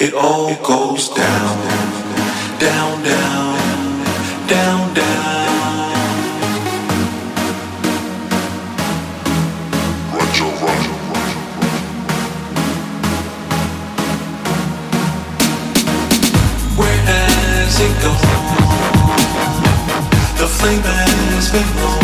It all goes down, down, down, down, down. Roger, roger, roger. Where has it gone? The flame has been blown.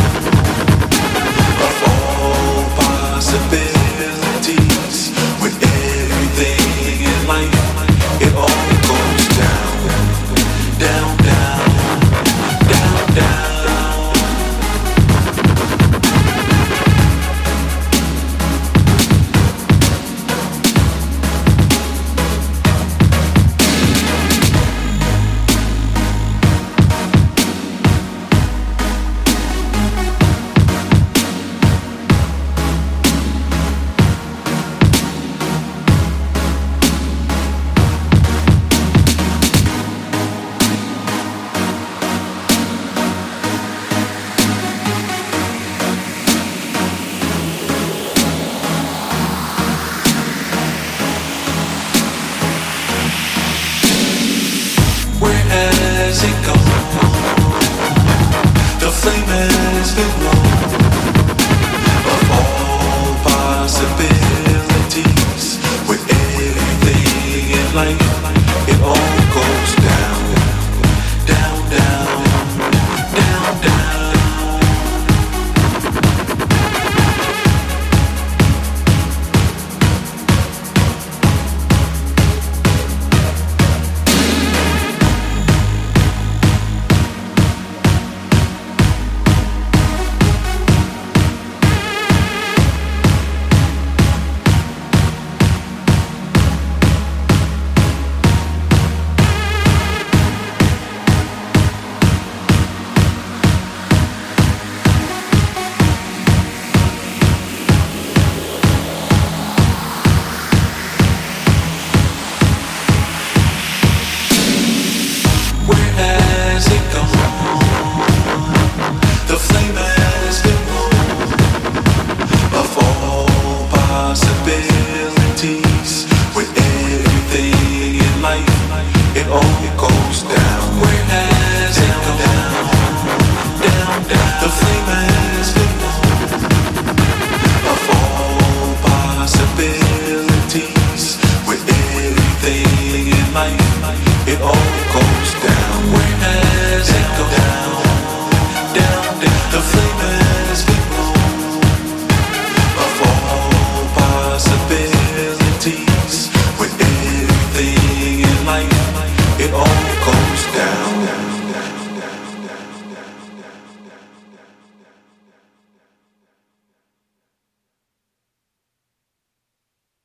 as it go? The flame is below.